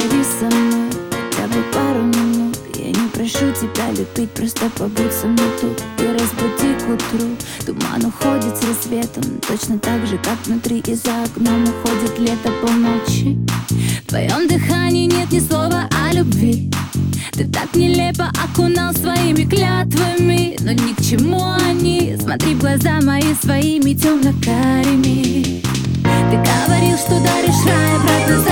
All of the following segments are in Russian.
Поговори со мной хотя бы пару минут. Я не прошу тебя любить, просто побудь со мной тут И разбуди к утру. Туман уходит с рассветом Точно так же, как внутри и за окном Уходит лето по ночи В твоем дыхании нет ни слова о любви. Ты так нелепо окунал своими клятвами Но ни к чему они. Смотри в глаза мои своими темно-карими Ты говорил, что даришь рай, обратно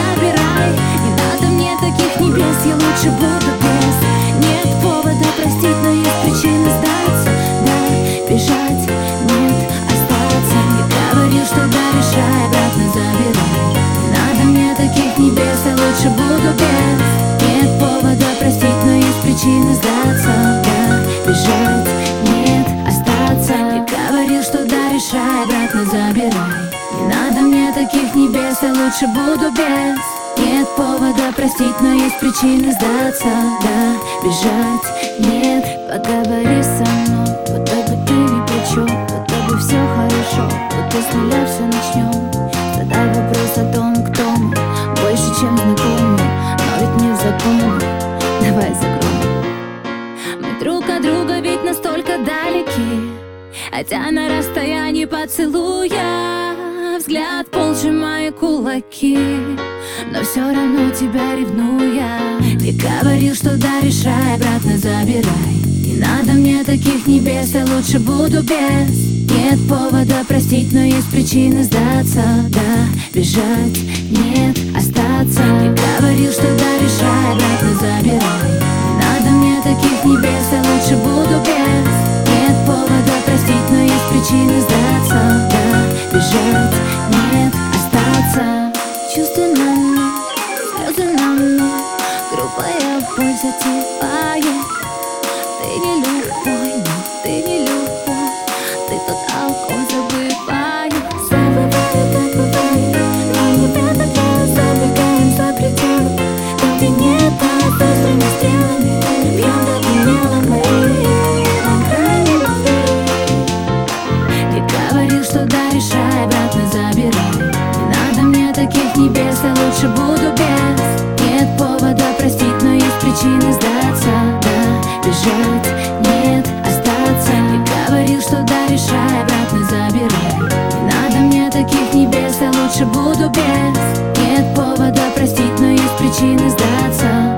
лучше буду без Нет повода простить, но есть причины сдаться. Да, бежать, нет, остаться. Не говорил, что даришь рай, обратно забирай. Не надо мне таких небес, я лучше буду без. Нет повода простить, но есть причины сдаться. Да, бежать, нет, поговори со мной. Будто бы ты при чем, будто бы все хорошо. Будто с нуля все начнем друг от друга ведь настолько далеки. Хотя на расстоянии поцелуя Взгляд пол сжимая кулаки. Но все равно тебя ревную я Ты говорил, что даришь рай, обратно забирай. Не надо мне таких небес, я лучше буду без. Нет повода простить, но есть причины сдаться. Да, бежать, нет, остаться. Ты нет, остаться Чувства на мной Грубая боль затевает Ты не любой, Нет повода простить, но есть причины сдаться. Да, бежать, нет, остаться. Ты говорил, что даришь рай, обратно забирай. Не надо мне таких небес, я лучше буду без. Нет повода простить, но есть причины сдаться. Да,